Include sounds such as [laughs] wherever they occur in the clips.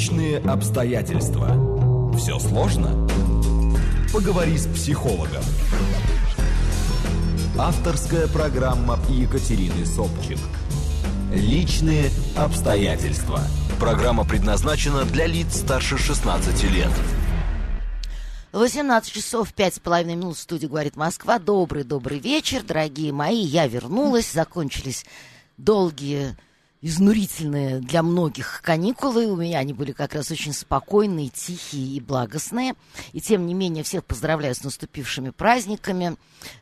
Личные обстоятельства. Все сложно? Поговори с психологом. Авторская программа Екатерины Собчик. Личные обстоятельства. Программа предназначена для лиц старше 16 лет. 18 часов 5 с половиной минут в студии «Говорит Москва». Добрый-добрый вечер, дорогие мои. Я вернулась, закончились долгие изнурительные для многих каникулы. У меня они были как раз очень спокойные, тихие и благостные. И тем не менее всех поздравляю с наступившими праздниками,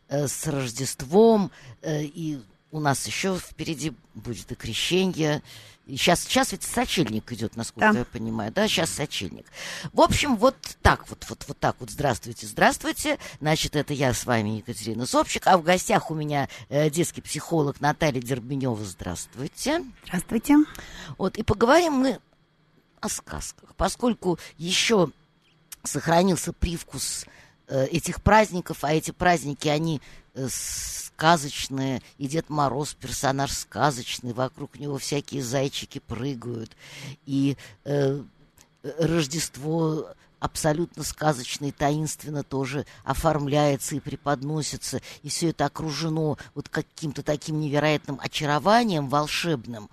э, с Рождеством. Э, и у нас еще впереди будет и крещение, Сейчас, сейчас ведь сочельник идет, насколько да. я понимаю, да, сейчас сочельник. В общем, вот так вот, вот, вот так вот, здравствуйте, здравствуйте. Значит, это я с вами, Екатерина Собчик, а в гостях у меня э, детский психолог Наталья Дербенева, здравствуйте. Здравствуйте. Вот, и поговорим мы о сказках, поскольку еще сохранился привкус э, этих праздников, а эти праздники, они сказочное, и Дед Мороз персонаж сказочный, вокруг него всякие зайчики прыгают, и э, Рождество абсолютно сказочно и таинственно тоже оформляется и преподносится, и все это окружено вот каким-то таким невероятным очарованием волшебным.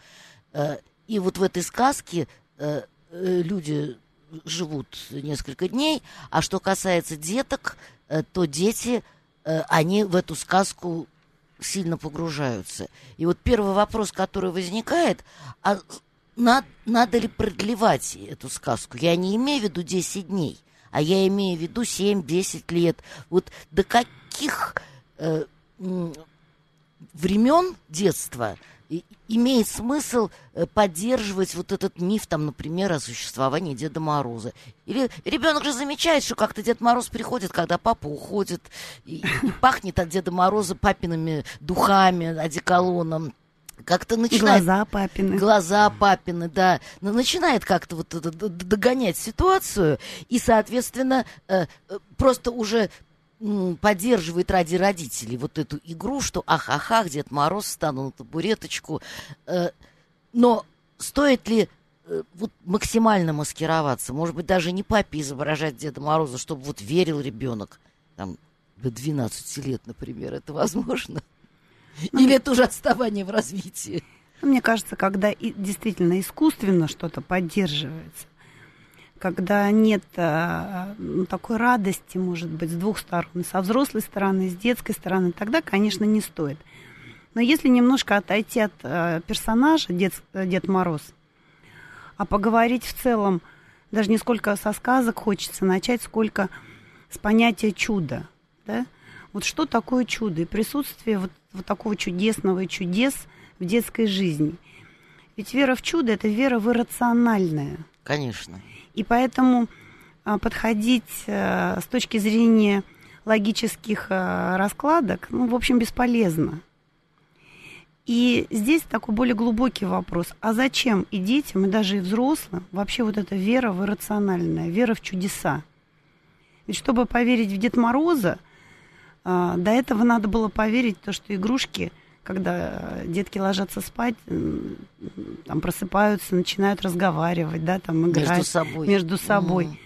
Э, и вот в этой сказке э, э, люди живут несколько дней, а что касается деток, то дети, они в эту сказку сильно погружаются. И вот первый вопрос, который возникает, а над, надо ли продлевать эту сказку? Я не имею в виду 10 дней, а я имею в виду 7-10 лет. Вот до каких э, времен детства имеет смысл э, поддерживать вот этот миф, там, например, о существовании Деда Мороза. Или ребенок же замечает, что как-то Дед Мороз приходит, когда папа уходит, и, и пахнет от Деда Мороза папиными духами, одеколоном. Как-то начинает... Глаза папины. Глаза папины, да. Но начинает как-то вот догонять ситуацию, и, соответственно, э, э, просто уже поддерживает ради родителей вот эту игру, что ах-ах-ах, Дед Мороз встану на табуреточку. Э, но стоит ли э, вот максимально маскироваться? Может быть, даже не папе изображать Деда Мороза, чтобы вот верил ребенок там, до 12 лет, например. Это возможно? Ну, Или это уже отставание в развитии? Мне кажется, когда и действительно искусственно что-то поддерживается, когда нет а, ну, такой радости, может быть, с двух сторон, со взрослой стороны, с детской стороны, тогда, конечно, не стоит. Но если немножко отойти от а, персонажа Дед, Дед Мороз, а поговорить в целом, даже не сколько со сказок хочется начать, сколько с понятия чуда, да? Вот что такое чудо и присутствие вот, вот такого чудесного и чудес в детской жизни. Ведь вера в чудо – это вера в иррациональное. Конечно. И поэтому а, подходить а, с точки зрения логических а, раскладок, ну, в общем, бесполезно. И здесь такой более глубокий вопрос. А зачем и детям, и даже и взрослым вообще вот эта вера в иррациональное, вера в чудеса? Ведь чтобы поверить в Дед Мороза, до этого надо было поверить в то, что игрушки – когда детки ложатся спать, там просыпаются, начинают разговаривать, да, там играть между собой. Между собой.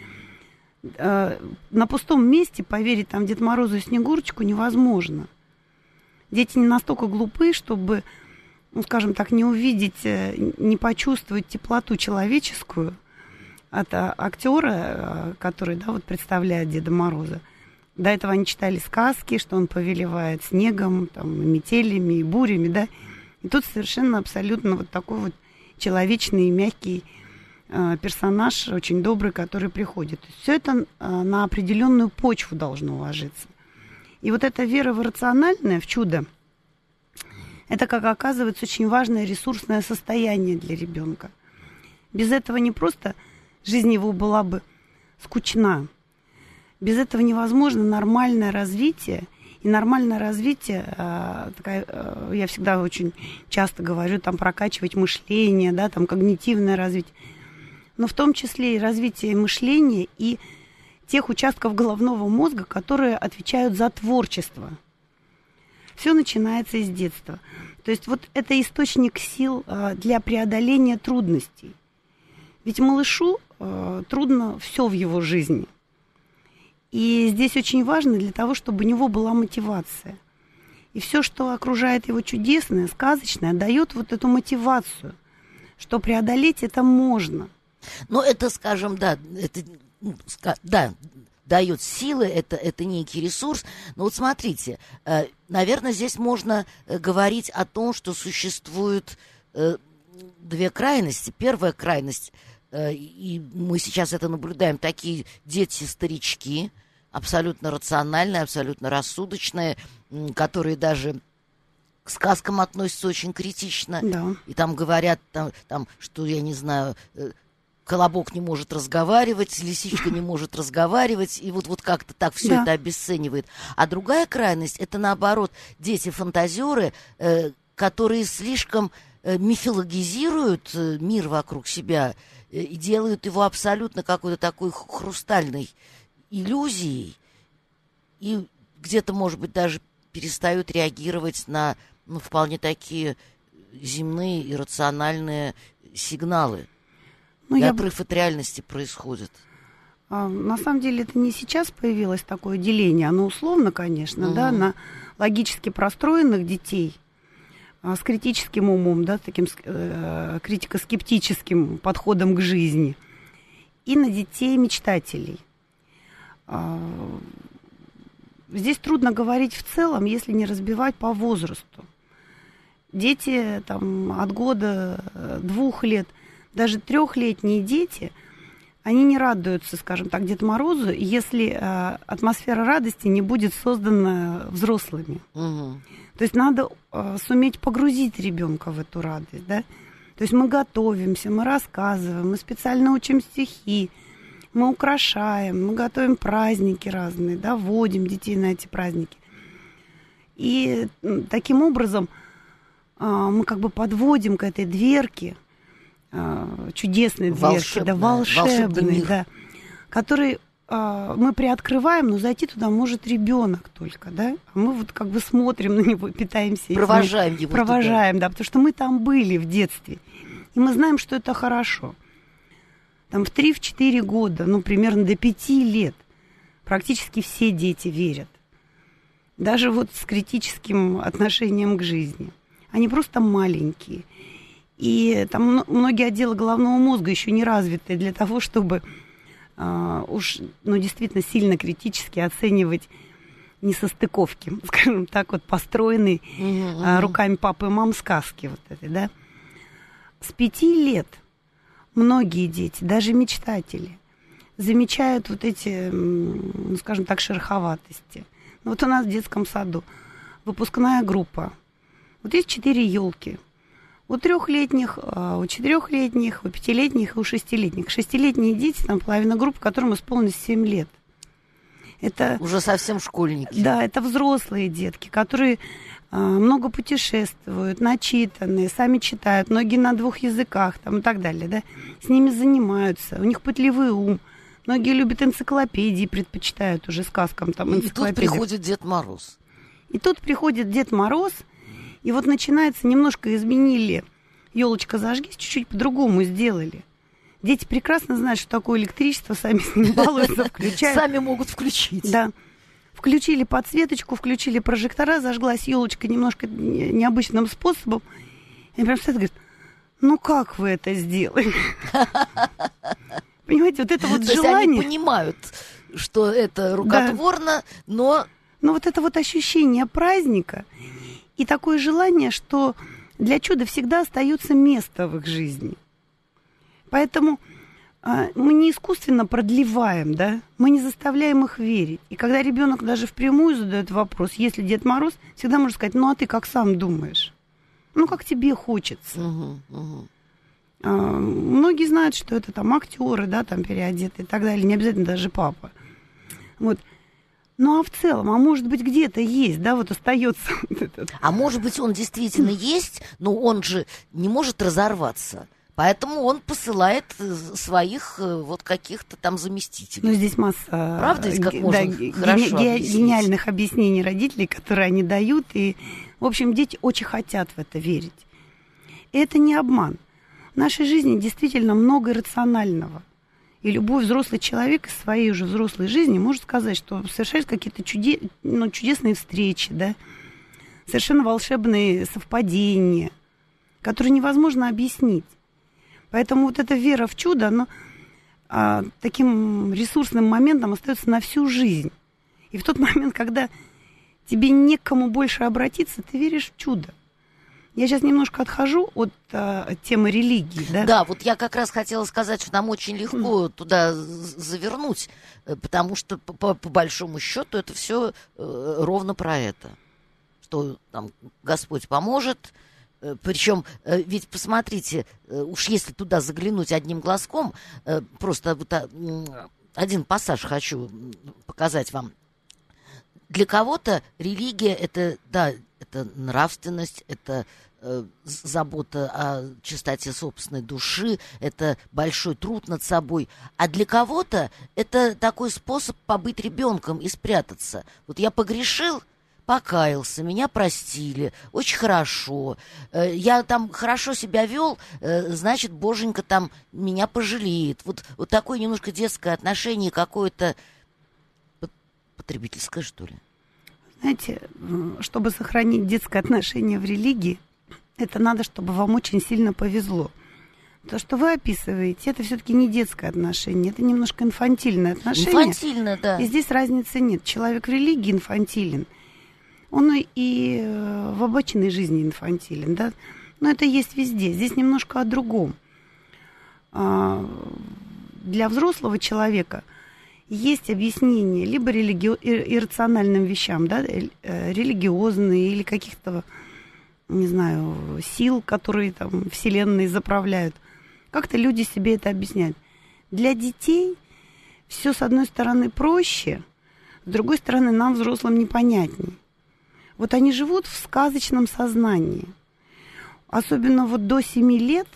Mm. На пустом месте поверить там Дед Морозу и Снегурочку невозможно. Дети не настолько глупы, чтобы, ну, скажем так, не увидеть, э, не почувствовать теплоту человеческую от а, актера, э, который, да, вот представляет Деда Мороза. До этого они читали сказки, что он повелевает снегом, там, метелями и бурями, да. И тут совершенно абсолютно вот такой вот человечный мягкий э, персонаж, очень добрый, который приходит. Все это э, на определенную почву должно ложиться. И вот эта вера в рациональное, в чудо, это, как оказывается, очень важное ресурсное состояние для ребенка. Без этого не просто жизнь его была бы скучна, без этого невозможно нормальное развитие. И нормальное развитие, э, такая, э, я всегда очень часто говорю, там прокачивать мышление, да, там когнитивное развитие. Но в том числе и развитие мышления и тех участков головного мозга, которые отвечают за творчество. Все начинается из детства. То есть вот это источник сил э, для преодоления трудностей. Ведь малышу трудно все в его жизни. И здесь очень важно для того, чтобы у него была мотивация. И все, что окружает его чудесное, сказочное, дает вот эту мотивацию, что преодолеть это можно. Но это, скажем, да, это, ну, да, дает силы, это, это некий ресурс. Но вот смотрите, э, наверное, здесь можно э, говорить о том, что существуют э, две крайности. Первая крайность, и мы сейчас это наблюдаем, такие дети-старички, абсолютно рациональные, абсолютно рассудочные, которые даже к сказкам относятся очень критично. Да. И там говорят, там, там, что, я не знаю, колобок не может разговаривать, лисичка не может разговаривать, и вот, вот как-то так все да. это обесценивает. А другая крайность это наоборот дети-фантазеры, э, которые слишком э, мифологизируют э, мир вокруг себя э, и делают его абсолютно какой-то такой хрустальной иллюзией, и где-то, может быть, даже перестают реагировать на ну, вполне такие земные и рациональные сигналы. Ну, и я... отрыв от реальности происходит. А, на самом деле это не сейчас появилось такое деление, оно условно, конечно, угу. да, на логически простроенных детей с критическим умом, да, таким э, критико-скептическим подходом к жизни, и на детей-мечтателей. А, здесь трудно говорить в целом, если не разбивать по возрасту. Дети там, от года, э, двух лет – даже трехлетние дети, они не радуются, скажем так, Дед Морозу, если э, атмосфера радости не будет создана взрослыми. Угу. То есть надо э, суметь погрузить ребенка в эту радость, да. То есть мы готовимся, мы рассказываем, мы специально учим стихи, мы украшаем, мы готовим праздники разные, да, водим детей на эти праздники. И таким образом э, мы как бы подводим к этой дверке – э, чудесной дверки, да, волшебный, да, который э, мы приоткрываем, но зайти туда может ребенок только, да, а мы вот как бы смотрим на него, питаемся. Провожаем его Провожаем, туда. да, потому что мы там были в детстве, и мы знаем, что это хорошо. Там в 3-4 года, ну, примерно до 5 лет практически все дети верят. Даже вот с критическим отношением к жизни. Они просто маленькие. И там многие отделы головного мозга еще не развиты для того, чтобы э, уж, ну, действительно сильно критически оценивать несостыковки, [laughs] скажем так, вот построенные э, руками папы и мам сказки вот этой, да. С пяти лет многие дети, даже мечтатели, замечают вот эти, ну, скажем так, шероховатости. Ну, вот у нас в детском саду выпускная группа. Вот есть четыре елки – у трехлетних, а, у четырехлетних, у пятилетних и у шестилетних. Шестилетние дети, там половина группы, которым исполнилось 7 лет. Это, Уже совсем школьники. Да, это взрослые детки, которые а, много путешествуют, начитанные, сами читают, многие на двух языках там, и так далее. Да? С ними занимаются, у них пытливый ум. Многие любят энциклопедии, предпочитают уже сказкам там И тут приходит Дед Мороз. И тут приходит Дед Мороз – и вот начинается, немножко изменили, елочка зажгись, чуть-чуть по-другому сделали. Дети прекрасно знают, что такое электричество, сами с ним балуются, включают. Сами могут включить. Да. Включили подсветочку, включили прожектора, зажглась елочка немножко необычным способом. И прям стоит говорит, ну как вы это сделали? [laughs] Понимаете, вот это вот То желание... они понимают, что это рукотворно, да. но... Но вот это вот ощущение праздника – и такое желание, что для чуда всегда остается место в их жизни. Поэтому а, мы не искусственно продлеваем, да, мы не заставляем их верить. И когда ребенок даже впрямую задает вопрос, если Дед Мороз, всегда можно сказать, ну а ты как сам думаешь? Ну как тебе хочется? Угу, угу. А, многие знают, что это там актеры, да, там переодеты и так далее, не обязательно даже папа. Вот. Ну а в целом, а может быть где-то есть, да, вот остается. [laughs] А может быть он действительно есть, но он же не может разорваться. Поэтому он посылает э, своих э, вот каких-то там заместителей. Ну, здесь масса Правда, ведь как можно да, хорошо ге- объяснить? гениальных объяснений родителей, которые они дают. И, в общем, дети очень хотят в это верить. И это не обман. В нашей жизни действительно много иррационального. И любой взрослый человек из своей уже взрослой жизни может сказать, что совершает какие-то чуде... ну, чудесные встречи, да, совершенно волшебные совпадения, которые невозможно объяснить. Поэтому вот эта вера в чудо, она а, таким ресурсным моментом остается на всю жизнь. И в тот момент, когда тебе некому больше обратиться, ты веришь в чудо. Я сейчас немножко отхожу от а, темы религии, да? Да, вот я как раз хотела сказать, что нам очень легко mm. туда завернуть, э, потому что по, по большому счету это все э, ровно про это, что там Господь поможет, э, причем, э, ведь посмотрите, э, уж если туда заглянуть одним глазком, просто вот а, один пассаж хочу показать вам. Для кого-то религия это, да, это нравственность, это э, забота о чистоте собственной души, это большой труд над собой. А для кого-то это такой способ побыть ребенком и спрятаться. Вот я погрешил, покаялся, меня простили, очень хорошо. Э, я там хорошо себя вел, э, значит, Боженька там меня пожалеет. Вот, вот такое немножко детское отношение какое-то потребительское, что ли. Знаете, чтобы сохранить детское отношение в религии, это надо, чтобы вам очень сильно повезло. То, что вы описываете, это все-таки не детское отношение, это немножко инфантильное отношение. Инфантильно, да. И здесь разницы нет. Человек в религии инфантилен. Он и э, в обычной жизни инфантилен, да. Но это есть везде. Здесь немножко о другом. А, для взрослого человека – есть объяснение либо религи... иррациональным вещам, да, э, религиозные или каких-то, не знаю, сил, которые там вселенной заправляют. Как-то люди себе это объясняют. Для детей все, с одной стороны, проще, с другой стороны, нам, взрослым, непонятней. Вот они живут в сказочном сознании. Особенно вот до 7 лет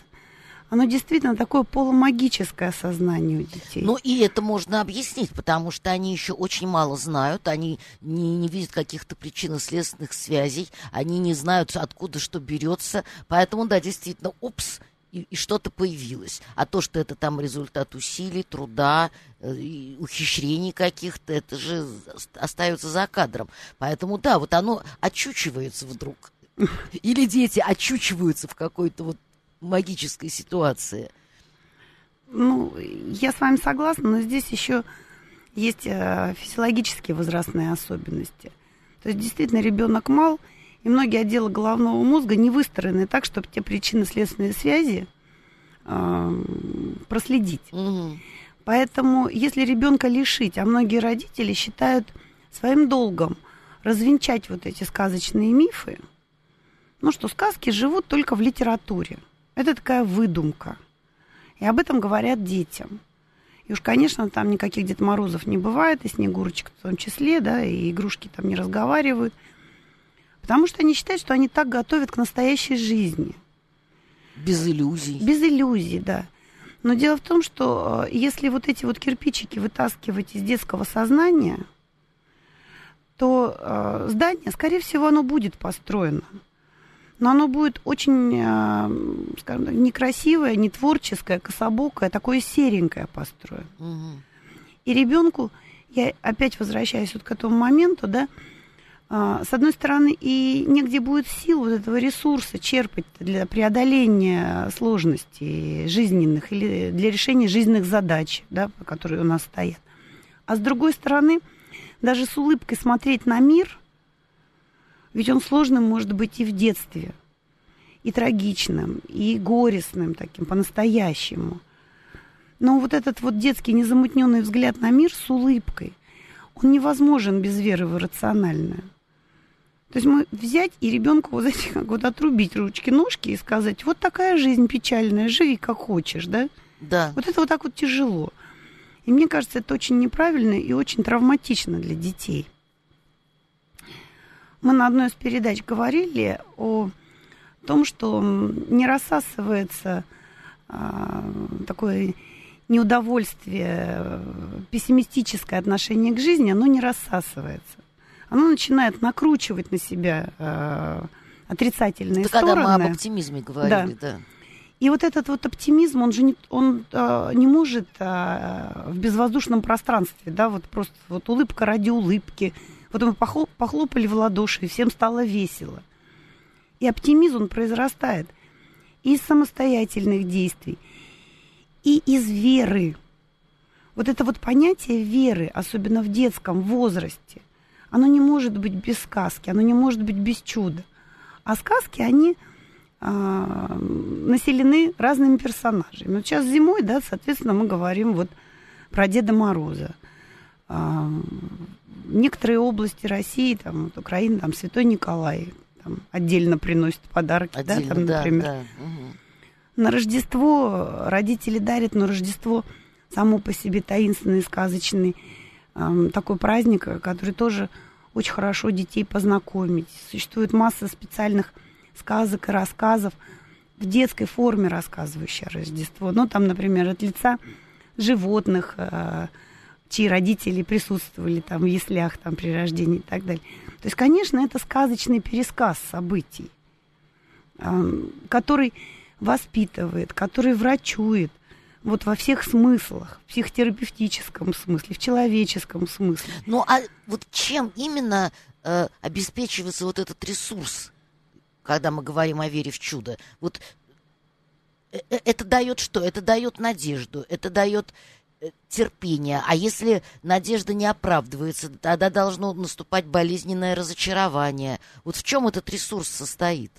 оно действительно такое полумагическое сознание у детей. Ну и это можно объяснить, потому что они еще очень мало знают, они не, не видят каких-то причинно-следственных связей, они не знают, откуда что берется. Поэтому, да, действительно, упс, и, и что-то появилось. А то, что это там результат усилий, труда, э, ухищрений каких-то, это же остается за кадром. Поэтому, да, вот оно очучивается вдруг. [laughs] Или дети очучиваются в какой-то вот магической ситуации. Ну, я с вами согласна, но здесь еще есть э, физиологические возрастные особенности. То есть действительно ребенок мал, и многие отделы головного мозга не выстроены так, чтобы те причинно-следственные связи э, проследить. Угу. Поэтому, если ребенка лишить, а многие родители считают своим долгом развенчать вот эти сказочные мифы, ну что сказки живут только в литературе. Это такая выдумка. И об этом говорят детям. И уж, конечно, там никаких Дед Морозов не бывает, и Снегурочек в том числе, да, и игрушки там не разговаривают. Потому что они считают, что они так готовят к настоящей жизни. Без иллюзий. Без иллюзий, да. Но дело в том, что э, если вот эти вот кирпичики вытаскивать из детского сознания, то э, здание, скорее всего, оно будет построено но оно будет очень, э, скажем так, некрасивое, не творческое, кособокое, такое серенькое построено. Угу. И ребенку, я опять возвращаюсь вот к этому моменту, да, э, с одной стороны, и негде будет сил вот этого ресурса черпать для преодоления сложностей жизненных или для решения жизненных задач, да, которые у нас стоят. А с другой стороны, даже с улыбкой смотреть на мир – ведь он сложным может быть и в детстве, и трагичным, и горестным таким, по-настоящему. Но вот этот вот детский незамутненный взгляд на мир с улыбкой, он невозможен без веры в иррациональное. То есть мы взять и ребенку вот эти как вот отрубить ручки-ножки и сказать, вот такая жизнь печальная, живи как хочешь, да? Да. Вот это вот так вот тяжело. И мне кажется, это очень неправильно и очень травматично для детей. Мы на одной из передач говорили о том, что не рассасывается а, такое неудовольствие, пессимистическое отношение к жизни, оно не рассасывается. Оно начинает накручивать на себя а, отрицательные Это стороны. когда мы об оптимизме говорили, да. да. И вот этот вот оптимизм, он же не, он, э, не может э, в безвоздушном пространстве, да, вот просто вот улыбка ради улыбки. Похлоп, похлопали в ладоши, и всем стало весело. И оптимизм, он произрастает из самостоятельных действий, и из веры. Вот это вот понятие веры, особенно в детском возрасте, оно не может быть без сказки, оно не может быть без чуда. А сказки, они а, населены разными персонажами. Вот сейчас зимой, да, соответственно, мы говорим вот про Деда Мороза. А, некоторые области России, там, вот Украины, там, Святой Николай там, отдельно приносит подарки, отдельно, да, там, например. Да, да. Угу. На Рождество родители дарят, но Рождество само по себе таинственный, сказочный э, такой праздник, который тоже очень хорошо детей познакомить. Существует масса специальных сказок и рассказов в детской форме, рассказывающие Рождество. Ну, там, например, от лица животных, э, чьи родители присутствовали там в яслях там, при рождении и так далее. То есть, конечно, это сказочный пересказ событий, который воспитывает, который врачует, вот во всех смыслах, в психотерапевтическом смысле, в человеческом смысле. Ну а вот чем именно э, обеспечивается вот этот ресурс, когда мы говорим о вере в чудо? Вот э, э это дает что? Это дает надежду, это дает терпение. А если надежда не оправдывается, тогда должно наступать болезненное разочарование. Вот в чем этот ресурс состоит?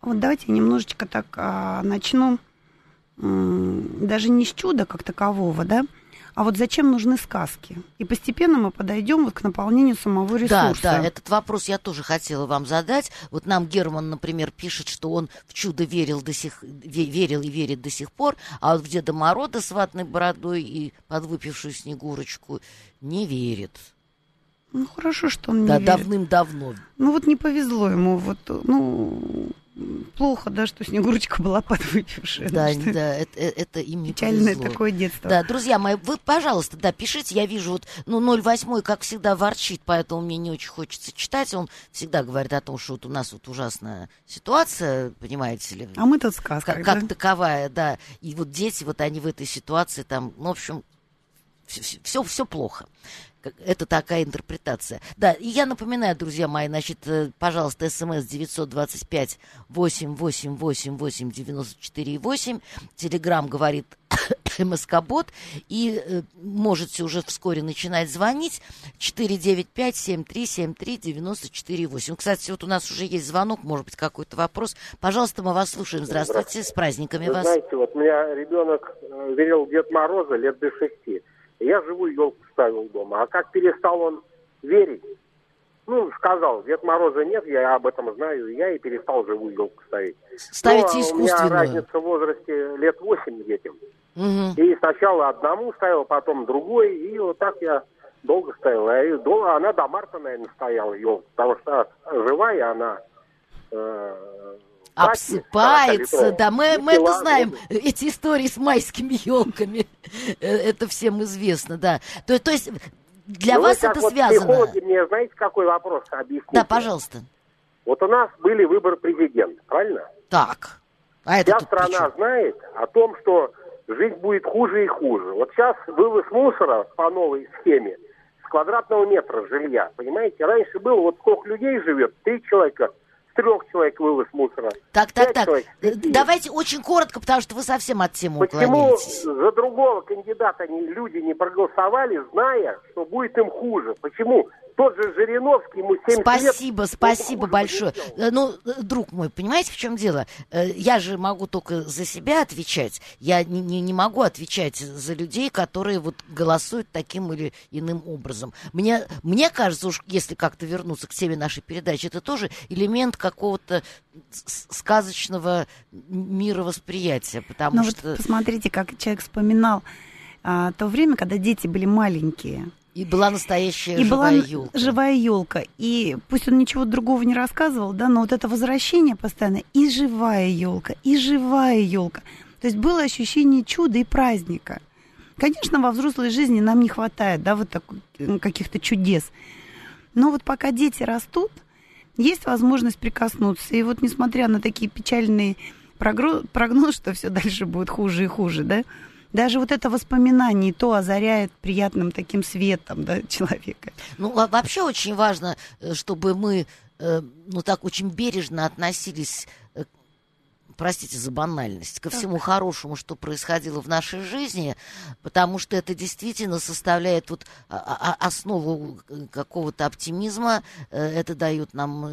Вот давайте немножечко так а, начну, даже не с чуда как такового, да, а вот зачем нужны сказки? И постепенно мы подойдем вот к наполнению самого ресурса. Да, да, этот вопрос я тоже хотела вам задать. Вот нам Герман, например, пишет, что он в чудо верил, до сих, верил и верит до сих пор, а вот в Деда Мороза с ватной бородой и подвыпившую Снегурочку не верит. Ну, хорошо, что он не да, верит. давным-давно. Ну, вот не повезло ему. Вот, ну, плохо, да, что Снегурочка была подвыпившая. Да, да, да это, э, это им не Печальное повезло. такое детство. Да, друзья мои, вы, пожалуйста, да, пишите, я вижу, вот, ну, 08, как всегда, ворчит, поэтому мне не очень хочется читать, он всегда говорит о том, что вот у нас вот ужасная ситуация, понимаете ли. А мы тут сказка, как, как таковая, да, и вот дети, вот они в этой ситуации там, ну, в общем, все, все, все плохо. Это такая интерпретация. Да, и я напоминаю, друзья мои, значит, э, пожалуйста, смс 925 888 94 8. Телеграмм говорит [coughs] МСК-бот. И э, можете уже вскоре начинать звонить. 495-7373-94-8. Кстати, вот у нас уже есть звонок, может быть, какой-то вопрос. Пожалуйста, мы вас слушаем. Здравствуйте, с праздниками Вы вас. знаете, вот у меня ребенок э, верил Дед Мороза лет до шести. Я живую елку ставил дома. А как перестал он верить, ну, сказал, Дед Мороза нет, я об этом знаю, я и перестал живую елку ставить. Ставите ну, а искусственную? У меня разница в возрасте лет 8 детям. Угу. И сначала одному ставил, потом другой, и вот так я долго ставил. И долго, она до марта, наверное, стояла елка, потому что живая она э, обсыпается, да, мы, мы это знаем, эти истории с майскими елками, [laughs] э, это всем известно, да. То, то есть для ну, вас это вот связано? Мне, знаете, какой вопрос объясните? Да, пожалуйста. Вот у нас были выборы президента, правильно? Так. А это Вся страна знает о том, что жизнь будет хуже и хуже. Вот сейчас вывоз мусора по новой схеме с квадратного метра жилья, понимаете? Раньше было, вот сколько людей живет, три человека – трех человек вывоз мусора. Так, так, так. Человек, Давайте очень коротко, потому что вы совсем от темы Почему за другого кандидата люди не проголосовали, зная, что будет им хуже? Почему тот же Жириновский, ему 70 Спасибо, лет, спасибо большое. Э, ну, э, друг мой, понимаете, в чем дело? Э, я же могу только за себя отвечать. Я не, не, не могу отвечать за людей, которые вот голосуют таким или иным образом. Мне, мне кажется, уж если как-то вернуться к теме нашей передачи, это тоже элемент какого-то сказочного мировосприятия, потому Но что... Вот посмотрите, как человек вспоминал а, то время, когда дети были маленькие. И была настоящая и живая была елка. Живая елка. И пусть он ничего другого не рассказывал, да, но вот это возвращение постоянно и живая елка, и живая елка. То есть было ощущение чуда и праздника. Конечно, во взрослой жизни нам не хватает, да, вот так, каких-то чудес. Но вот пока дети растут, есть возможность прикоснуться. И вот несмотря на такие печальные прогноз, прогноз, что все дальше будет хуже и хуже, да? Даже вот это воспоминание то озаряет приятным таким светом да, человека. Ну, вообще очень важно, э, чтобы мы э, ну, так очень бережно относились э, простите за банальность, ко всему хорошему, что происходило в нашей жизни, потому что это действительно составляет вот а, а, основу какого-то оптимизма, это дает нам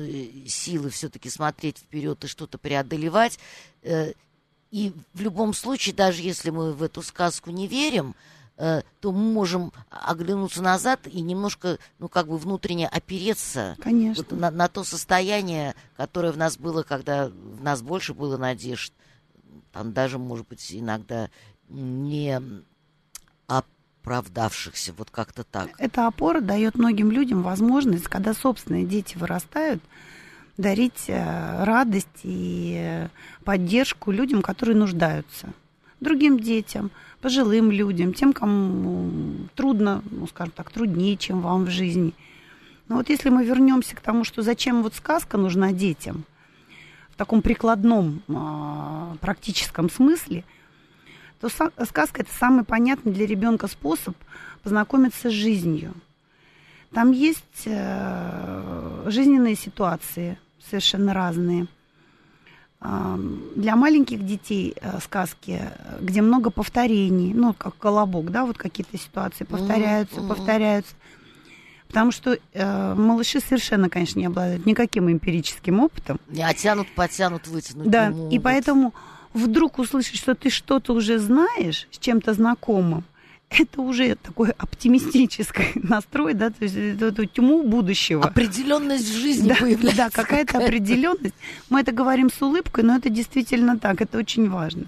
силы все-таки смотреть вперед и что-то преодолевать. И в любом случае, даже если мы в эту сказку не верим, э, то мы можем оглянуться назад и немножко, ну, как бы внутренне опереться Конечно. Вот на, на то состояние, которое в нас было, когда в нас больше было надежд. Там даже, может быть, иногда не оправдавшихся, вот как-то так. Эта опора дает многим людям возможность, когда собственные дети вырастают, дарить э, радость и поддержку людям, которые нуждаются. Другим детям, пожилым людям, тем, кому трудно, ну, скажем так, труднее, чем вам в жизни. Но вот если мы вернемся к тому, что зачем вот сказка нужна детям, в таком прикладном а, практическом смысле, то сказка это самый понятный для ребенка способ познакомиться с жизнью. Там есть э, жизненные ситуации, совершенно разные. Для маленьких детей э, сказки, где много повторений, ну, как колобок, да, вот какие-то ситуации повторяются, mm-hmm. повторяются. Потому что э, малыши совершенно, конечно, не обладают никаким эмпирическим опытом. Не оттянут, потянут, вытянуть. Да, и поэтому вдруг услышать, что ты что-то уже знаешь, с чем-то знакомым, это уже такой оптимистический [laughs] настрой, да, то есть эту тьму будущего. Определенность в жизни да, появляется. Да, какая-то какая определенность. Мы это говорим с улыбкой, но это действительно так, это очень важно.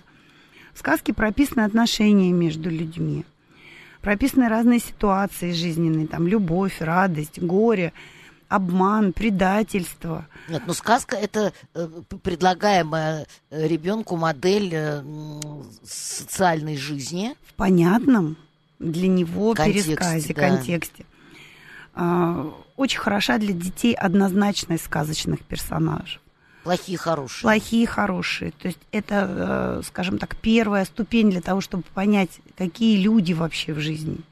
В сказке прописаны отношения между людьми, прописаны разные ситуации жизненные, там любовь, радость, горе, обман, предательство. Нет, ну сказка это э, предлагаемая э, ребенку модель э, социальной жизни. В понятном, для него контексте, пересказе, да. контексте. А, очень хороша для детей однозначность сказочных персонажей. Плохие, хорошие. Плохие, хорошие. То есть это, скажем так, первая ступень для того, чтобы понять, какие люди вообще в жизни –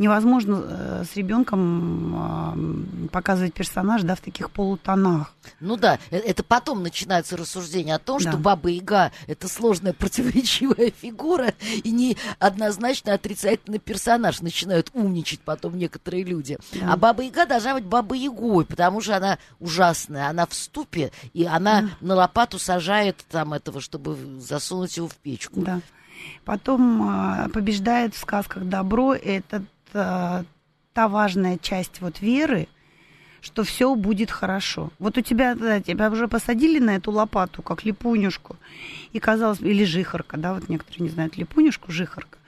невозможно э, с ребенком показывать персонаж, да, в таких полутонах. Ну да, э, это потом начинаются рассуждения о том, да. что Баба Яга это сложная противоречивая [laughs] фигура и не однозначно отрицательный персонаж. Начинают умничать потом некоторые люди. Да. А Баба Яга должна быть Баба Ягой, потому что она ужасная, она в ступе, и она да. на лопату сажает там этого, чтобы засунуть его в печку. Да. Потом а, побеждает в сказках добро. Это э, та важная часть вот веры, что все будет хорошо. Вот у тебя, да, тебя уже посадили на эту лопату, как липунюшку, и казалось, или жихарка, да, вот некоторые не знают липунюшку, жихарка.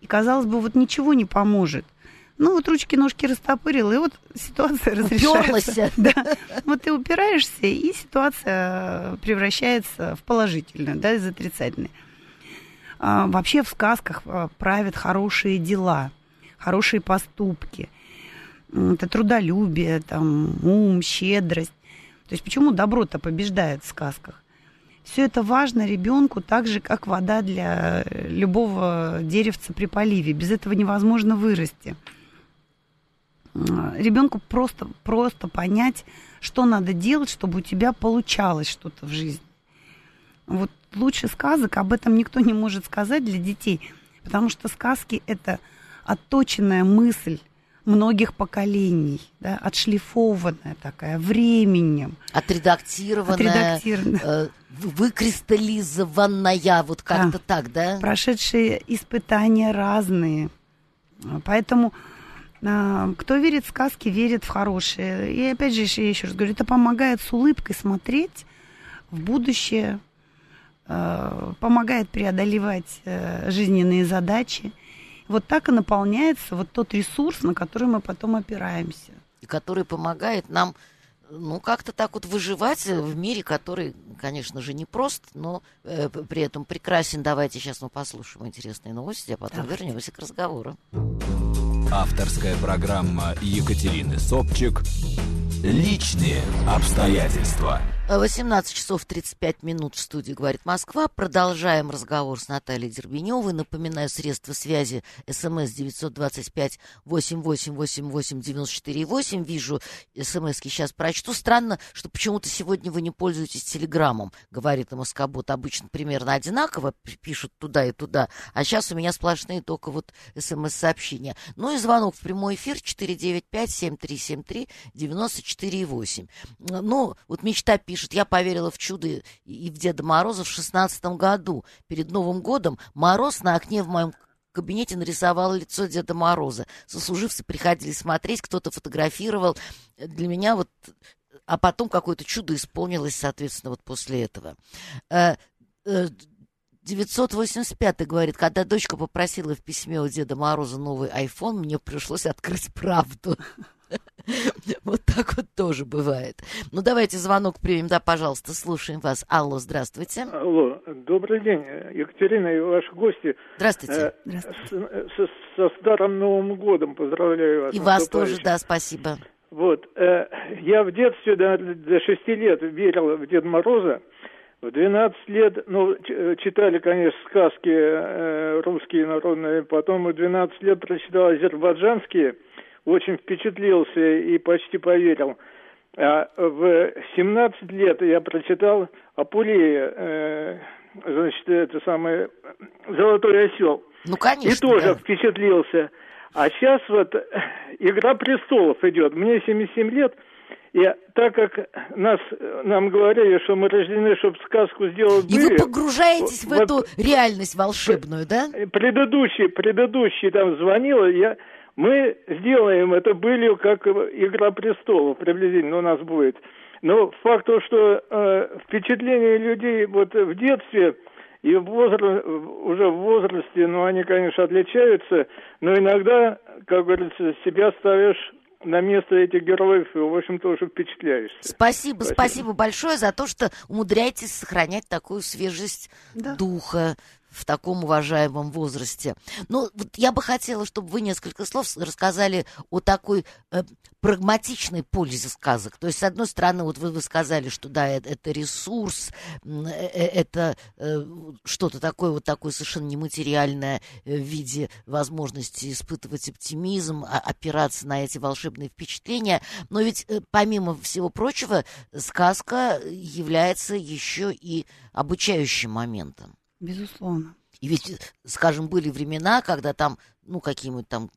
И казалось бы, вот ничего не поможет. Ну, вот ручки-ножки растопырил, и вот ситуация [laughs] разрешается. Да. Вот ты упираешься, и ситуация превращается в положительную, да, из отрицательной. А, вообще в сказках а, правят хорошие дела – хорошие поступки. Это трудолюбие, там, ум, щедрость. То есть почему добро-то побеждает в сказках? Все это важно ребенку так же, как вода для любого деревца при поливе. Без этого невозможно вырасти. Ребенку просто, просто понять, что надо делать, чтобы у тебя получалось что-то в жизни. Вот лучше сказок об этом никто не может сказать для детей, потому что сказки это отточенная мысль многих поколений, да, отшлифованная такая временем. Отредактированная, Отредактированная. Э, выкристаллизованная, вот как-то да. так, да? Прошедшие испытания разные. Поэтому э, кто верит в сказки, верит в хорошие. И опять же, я еще раз говорю, это помогает с улыбкой смотреть в будущее, э, помогает преодолевать э, жизненные задачи вот так и наполняется вот тот ресурс, на который мы потом опираемся. И который помогает нам, ну, как-то так вот выживать в мире, который, конечно же, не прост, но э, при этом прекрасен. Давайте сейчас мы послушаем интересные новости, а потом Давайте. вернемся к разговору. Авторская программа Екатерины Собчик «Личные обстоятельства». 18 часов 35 минут в студии «Говорит Москва». Продолжаем разговор с Натальей Дербеневой. Напоминаю, средства связи СМС 925-8888-94-8. Вижу СМСки, сейчас прочту. Странно, что почему-то сегодня вы не пользуетесь Телеграмом, говорит Москобот. Обычно примерно одинаково пишут туда и туда. А сейчас у меня сплошные только вот СМС-сообщения. Ну и звонок в прямой эфир 495-7373-94-8. Ну, вот мечта пишет пишет, я поверила в чудо и в Деда Мороза в шестнадцатом году. Перед Новым годом Мороз на окне в моем кабинете нарисовал лицо Деда Мороза. Сослуживцы приходили смотреть, кто-то фотографировал. Для меня вот... А потом какое-то чудо исполнилось, соответственно, вот после этого. 985 э, э, говорит, когда дочка попросила в письме у Деда Мороза новый iPhone, мне пришлось открыть правду. Вот так вот тоже бывает. Ну, давайте звонок примем. Да, пожалуйста, слушаем вас. Алло, здравствуйте. Алло, добрый день, Екатерина и ваши гости. Здравствуйте. Э, С, со старым Новым годом поздравляю вас. И вас тоже, да, спасибо. Вот, э, я в детстве до, до 6 лет верил в Деда Мороза. В 12 лет, ну, читали, конечно, сказки э, русские народные, потом в 12 лет прочитал азербайджанские – очень впечатлился и почти поверил. А в 17 лет я прочитал Апулея, э, значит, это самое «Золотой осел». Ну, конечно. И тоже да. впечатлился. А сейчас вот [laughs] «Игра престолов» идет. Мне 77 лет, и так как нас, нам говорили, что мы рождены, чтобы сказку сделать И вы погружаетесь вот, в эту реальность волшебную, да? Предыдущий, предыдущий там звонил, я мы сделаем это былью, как «Игра престолов» приблизительно у нас будет. Но факт то, что э, впечатления людей вот в детстве и в возра... уже в возрасте, ну, они, конечно, отличаются, но иногда, как говорится, себя ставишь на место этих героев, и, в общем, тоже впечатляешься. Спасибо, спасибо, спасибо большое за то, что умудряетесь сохранять такую свежесть да. духа, в таком уважаемом возрасте. Ну, вот я бы хотела, чтобы вы несколько слов рассказали о такой э, прагматичной пользе сказок. То есть, с одной стороны, вот вы, вы сказали, что да, это, это ресурс, э, э, это э, что-то такое, вот такое совершенно нематериальное э, в виде возможности испытывать оптимизм, а, опираться на эти волшебные впечатления. Но ведь, э, помимо всего прочего, сказка является еще и обучающим моментом. Безусловно. И ведь, скажем, были времена, когда там, ну, какие-нибудь там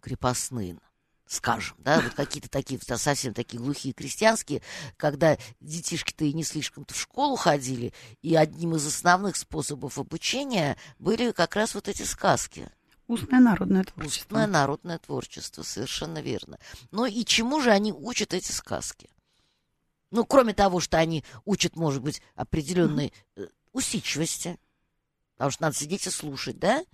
крепостные, скажем, да, вот какие-то такие совсем такие глухие крестьянские, когда детишки-то и не слишком-то в школу ходили, и одним из основных способов обучения были как раз вот эти сказки. Устное народное творчество. Устное народное творчество, совершенно верно. Но и чему же они учат эти сказки? Ну, кроме того, что они учат, может быть, определенной усидчивости, потому что надо сидеть и слушать, да?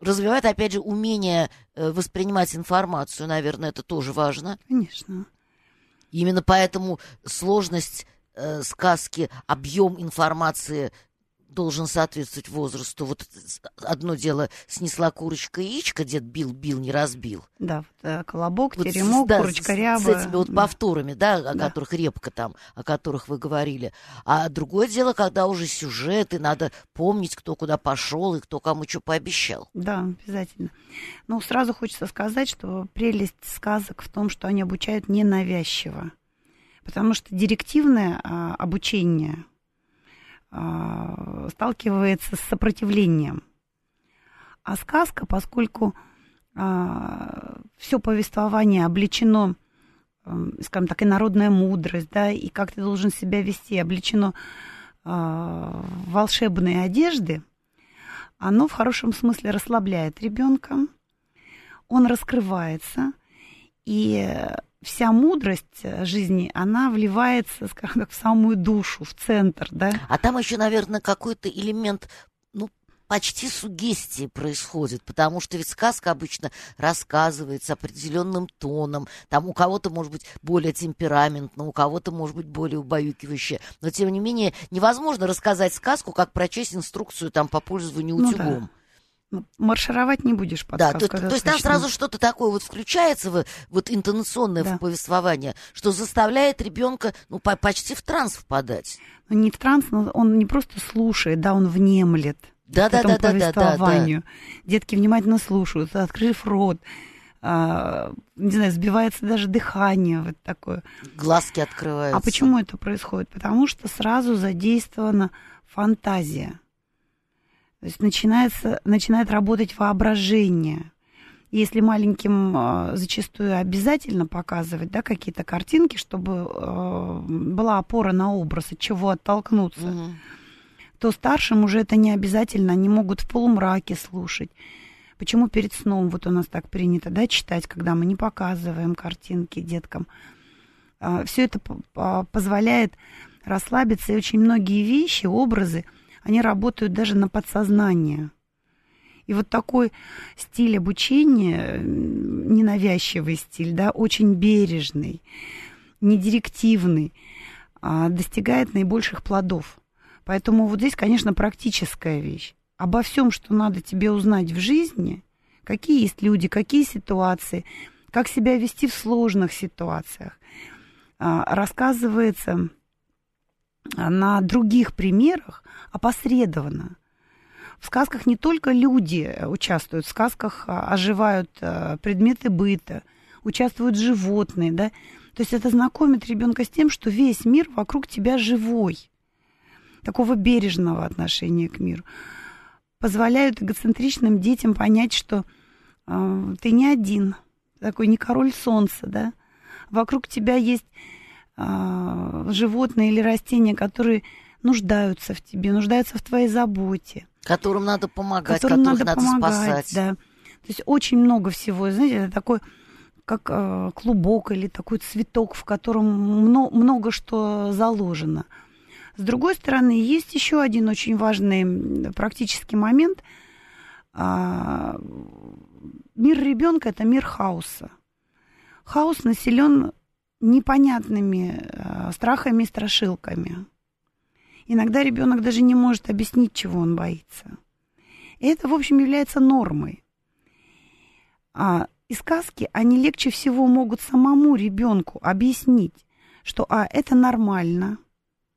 Развивает, опять же, умение э, воспринимать информацию, наверное, это тоже важно. Конечно. Именно поэтому сложность э, сказки, объем информации должен соответствовать возрасту. Вот одно дело снесла курочка яичко, дед бил, бил, не разбил. Да, э, колобок, вот теремок, с, да, курочка ряба. С этими вот да. повторами, да, о да. которых репка там, о которых вы говорили. А другое дело, когда уже сюжет, и надо помнить, кто куда пошел и кто кому что пообещал. Да, обязательно. Ну, сразу хочется сказать, что прелесть сказок в том, что они обучают ненавязчиво. Потому что директивное а, обучение сталкивается с сопротивлением. А сказка, поскольку а, все повествование обличено, скажем так, и народная мудрость, да, и как ты должен себя вести, обличено а, волшебные одежды, оно в хорошем смысле расслабляет ребенка, он раскрывается, и вся мудрость э, жизни, она вливается, скажем так, в самую душу, в центр, да. А там еще, наверное, какой-то элемент, ну, почти сугестии происходит, потому что ведь сказка обычно рассказывается определенным тоном, там у кого-то может быть более темпераментно, у кого-то может быть более убаюкивающе, но тем не менее невозможно рассказать сказку, как прочесть инструкцию там по пользованию утюгом. Ну, да. Ну, маршировать не будешь под Да, то, то есть там сразу что-то такое вот включается, в, вот интонационное Да. повествование, что заставляет ребенка ну, по- почти в транс впадать. Ну, не в транс, но он не просто слушает, да, он внемлет Да, к да, этому да, да, да, да, да. повествованию. Детки внимательно слушают, открыв рот, а, не знаю, сбивается даже дыхание вот такое. Глазки открываются. А почему это происходит? Потому что сразу задействована фантазия. То есть начинается, начинает работать воображение. Если маленьким э, зачастую обязательно показывать да, какие-то картинки, чтобы э, была опора на образ, от чего оттолкнуться, Мгм. то старшим уже это не обязательно. Они могут в полумраке слушать. Почему перед сном вот у нас так принято да, читать, когда мы не показываем картинки деткам? Все это позволяет расслабиться, и очень многие вещи, образы, они работают даже на подсознание. И вот такой стиль обучения, м, ненавязчивый стиль, да, очень бережный, недирективный, а, достигает наибольших плодов. Поэтому вот здесь, конечно, практическая вещь. Обо всем, что надо тебе узнать в жизни, какие есть люди, какие ситуации, как себя вести в сложных ситуациях, а, рассказывается на других примерах опосредованно. В сказках не только люди участвуют, в сказках а, оживают а, предметы быта, участвуют животные, да. То есть это знакомит ребенка с тем, что весь мир вокруг тебя живой, такого бережного отношения к миру. Позволяют эгоцентричным детям понять, что э, ты не один, такой не король солнца, да. Вокруг тебя есть э, животные или растения, которые нуждаются в тебе, нуждаются в твоей заботе Которым надо помогать, которым надо, надо, помогать, спасать. да. То есть очень много всего, знаете, это такой как э, клубок или такой цветок, в котором много, много что заложено. С другой стороны, есть еще один очень важный практический момент. А, мир ребенка это мир хаоса. Хаос населен непонятными э, страхами и страшилками. Иногда ребенок даже не может объяснить, чего он боится. И это, в общем, является нормой. А, и сказки, они легче всего могут самому ребенку объяснить, что, а, это нормально,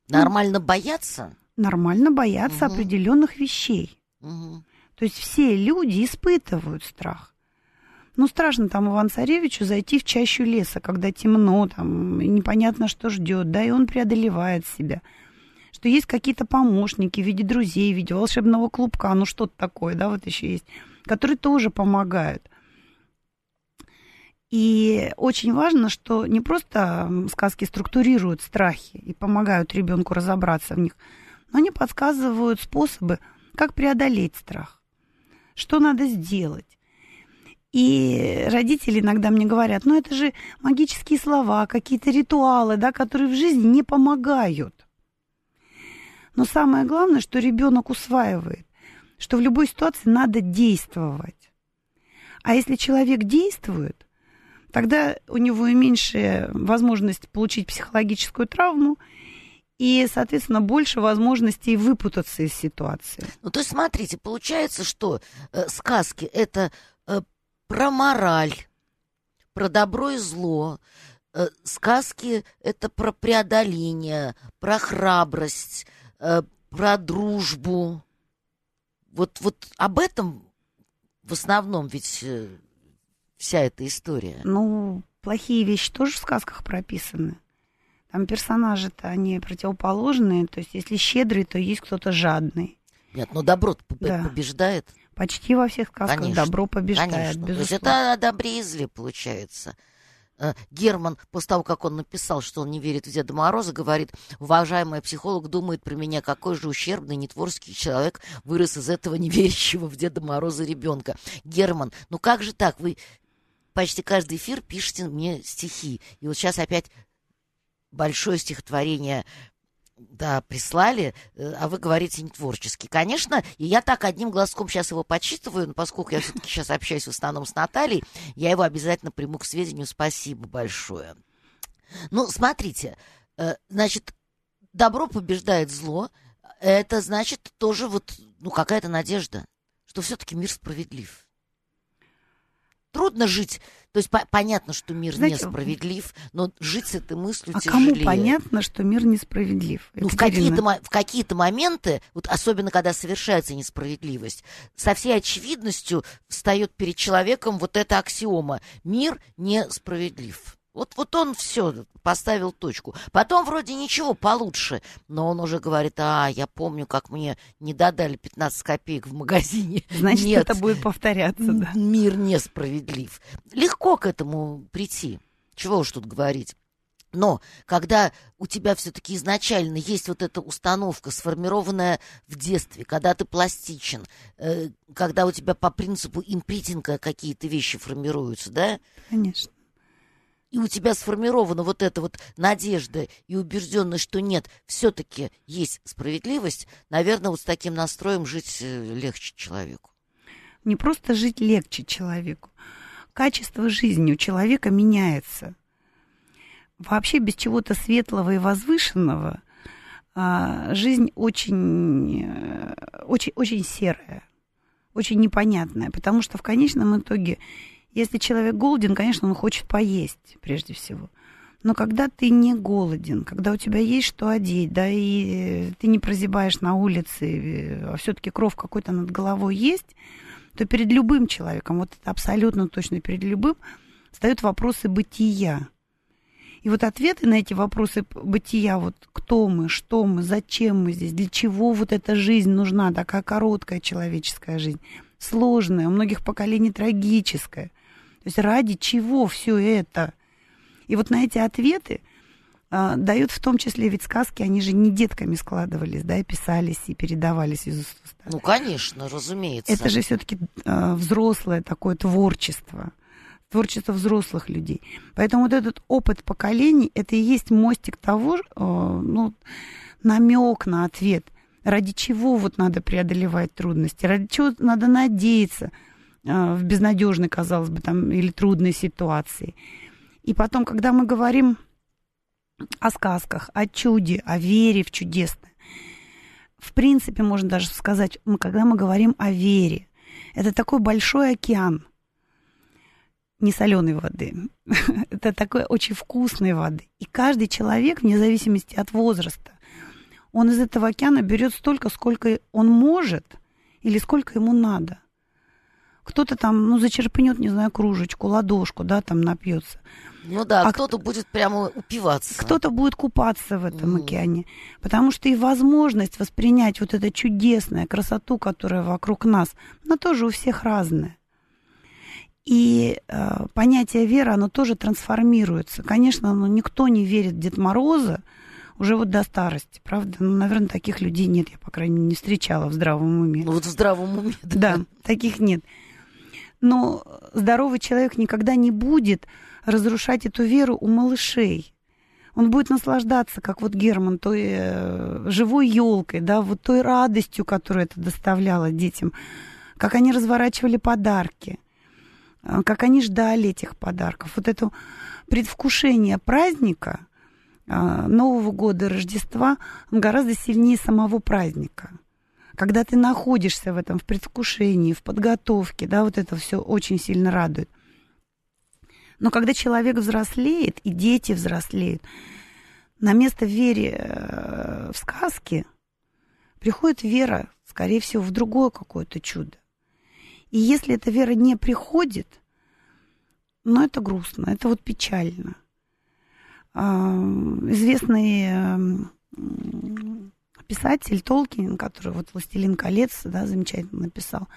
Нормально бояться? нормально бояться Мгм. определенных вещей. Мгм. То есть все люди испытывают страх. Ну, страшно там Иван-Царевичу зайти в чащу леса, когда темно, там, непонятно, что ждет, да, и он преодолевает себя. Что есть какие-то помощники в виде друзей, в виде волшебного клубка, ну, что-то такое, да, вот еще есть, которые тоже помогают. И очень важно, что не просто сказки структурируют страхи и помогают ребенку разобраться в них, но они подсказывают способы, как преодолеть страх, что надо сделать. И родители иногда мне говорят, ну это же магические слова, какие-то ритуалы, да, которые в жизни не помогают. Но самое главное, что ребенок усваивает, что в любой ситуации надо действовать. А если человек действует, тогда у него и меньше возможность получить психологическую травму, и, соответственно, больше возможностей выпутаться из ситуации. Ну, то есть, смотрите, получается, что э, сказки это про мораль, про добро и зло. Э, сказки это про преодоление, про храбрость, э, про дружбу. Вот, вот об этом в основном ведь э, вся эта история. Ну, плохие вещи тоже в сказках прописаны. Там персонажи-то, они противоположные. То есть, если щедрый, то есть кто-то жадный. Нет, но добро Да. побеждает. Почти во всех сказках Конечно, добро побеждает, Конечно. То есть это о добре и зле получается. Э, Герман, после того, как он написал, что он не верит в Деда Мороза, говорит, уважаемый психолог думает про меня, какой же ущербный, нетворский человек вырос из этого неверящего в Деда Мороза ребенка. Герман, ну как же так? Вы почти каждый эфир пишете мне стихи. И вот сейчас опять большое стихотворение да, прислали, э, а вы говорите не творческий. Конечно, и я так одним глазком сейчас его почитываю, но поскольку я все-таки сейчас общаюсь в основном с Натальей, я его обязательно приму к сведению. Спасибо большое. Ну, смотрите, э, значит, добро побеждает зло. Это значит тоже вот, ну, какая-то надежда, что все-таки мир справедлив. Трудно жить. То есть по- понятно, что мир Знаете, несправедлив, но жить с этой мыслью А тяжелее. кому понятно, что мир несправедлив? Ну, в какие-то, в какие-то моменты, вот особенно когда совершается несправедливость, со всей очевидностью встает перед человеком вот эта аксиома. Мир несправедлив. Вот, вот он все поставил точку. Потом вроде ничего получше, но он уже говорит, а, я помню, как мне не додали 15 копеек в магазине. [laughs] Значит, Нет, это будет повторяться, да. мир несправедлив. Легко к этому прийти. Чего уж тут говорить. Но когда у тебя все-таки изначально есть вот эта установка, сформированная в детстве, когда ты пластичен, э, когда у тебя по принципу импритинга какие-то вещи формируются, да, Конечно. И у тебя сформирована вот эта вот надежда и убежденность, что нет, все-таки есть справедливость, наверное, вот с таким настроем жить э, легче человеку. Не просто жить легче человеку. Качество жизни у человека меняется. Вообще без чего-то светлого и возвышенного а, жизнь очень, э, очень, очень серая, очень непонятная. Потому что в конечном итоге, если человек голоден, конечно, он хочет поесть прежде всего. Но когда ты не голоден, когда у тебя есть что одеть, да, и э, ты не прозябаешь на улице, э, а все-таки кров какой-то над головой есть, то перед любым человеком, вот это абсолютно точно перед любым, встают вопросы бытия. И вот ответы на эти вопросы бытия, вот кто мы, что мы, зачем мы здесь, для чего вот эта жизнь нужна, такая короткая человеческая жизнь, сложная, у многих поколений трагическая. То есть ради чего все это? И вот на эти ответы а, дают в том числе ведь сказки, они же не детками складывались, да, и писались, и передавались из уст в уста. Ну, конечно, разумеется. Это же все-таки взрослое такое творчество, творчество взрослых людей. Поэтому вот этот опыт поколений, это и есть мостик того, э, ну, намек на ответ. Ради чего вот надо преодолевать трудности, ради чего надо надеяться в безнадежной, казалось бы, там, или трудной ситуации. И потом, когда мы говорим о сказках, о чуде, о вере в чудесное, в принципе, можно даже сказать, когда мы говорим о вере, это такой большой океан не соленой воды. [laughs] это такой очень вкусной воды. И каждый человек, вне зависимости от возраста, он из этого океана берет столько, сколько он может или сколько ему надо. Кто-то там, ну, зачерпнет, не знаю, кружечку, ладошку, да, там напьется. Ну да, А кто-то будет прямо упиваться. Кто-то будет купаться в этом Мгм. океане, потому что и возможность воспринять вот эту чудесную красоту, которая вокруг нас, она тоже у всех разная. И э, понятие веры, оно тоже трансформируется. Конечно, ну, никто не верит в Дед Мороза уже вот до старости, правда? Ну, наверное, таких людей нет, я, по крайней мере, не встречала в здравом уме. Ну вот в здравом уме. Да, таких нет. Но здоровый человек никогда не будет разрушать эту веру у малышей. Он будет наслаждаться, как вот Герман, той э, живой елкой, да, вот той радостью, которую это доставляло детям, как они разворачивали подарки, э, как они ждали этих подарков. Вот это предвкушение праздника, э, Нового года, Рождества, гораздо сильнее самого праздника когда ты находишься в этом, в предвкушении, в подготовке, да, вот это все очень сильно радует. Но когда человек взрослеет, и дети взрослеют, на место вере э, в сказки приходит вера, скорее всего, в другое какое-то чудо. И если эта вера не приходит, ну, это грустно, это вот печально. А, Известный эм, писатель Толкин, который вот «Властелин колец», да, замечательно написал.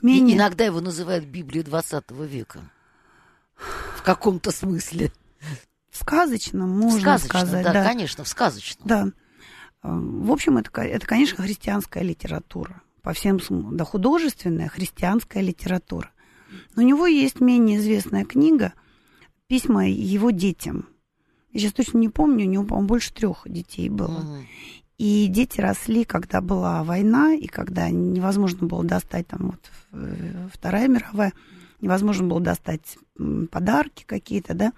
И Менее... Иногда его называют Библией 20 века. В каком-то смысле. Сказочно, можно сказочно, сказать. да, да. конечно, в сказочном. Да. А, В общем, это, это, конечно, христианская литература. По всем смыслам. Да, художественная христианская литература. Но у него есть менее известная книга «Письма его детям». Я сейчас точно не помню, у него, по-моему, больше трех детей было. Мгм. И дети росли, когда была война, и когда невозможно было достать там вот э, Вторая мировая, невозможно было достать подарки какие-то, да.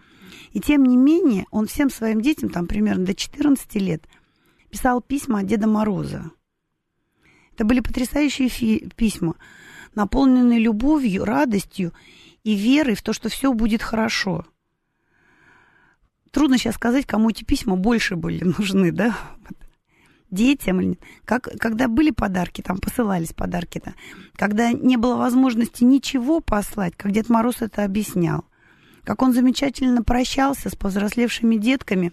И тем не менее, он всем своим детям, там примерно до 14 лет, писал письма от Деда Мороза. Это были потрясающие фи- письма. наполненный любовью, радостью и верой в то, что все будет хорошо. Трудно сейчас сказать, кому эти письма больше были [laughs] нужны, да? Детям, как, когда были подарки, там посылались подарки-то, когда не было возможности ничего послать, как Дед Мороз это объяснял, как он замечательно прощался с повзрослевшими детками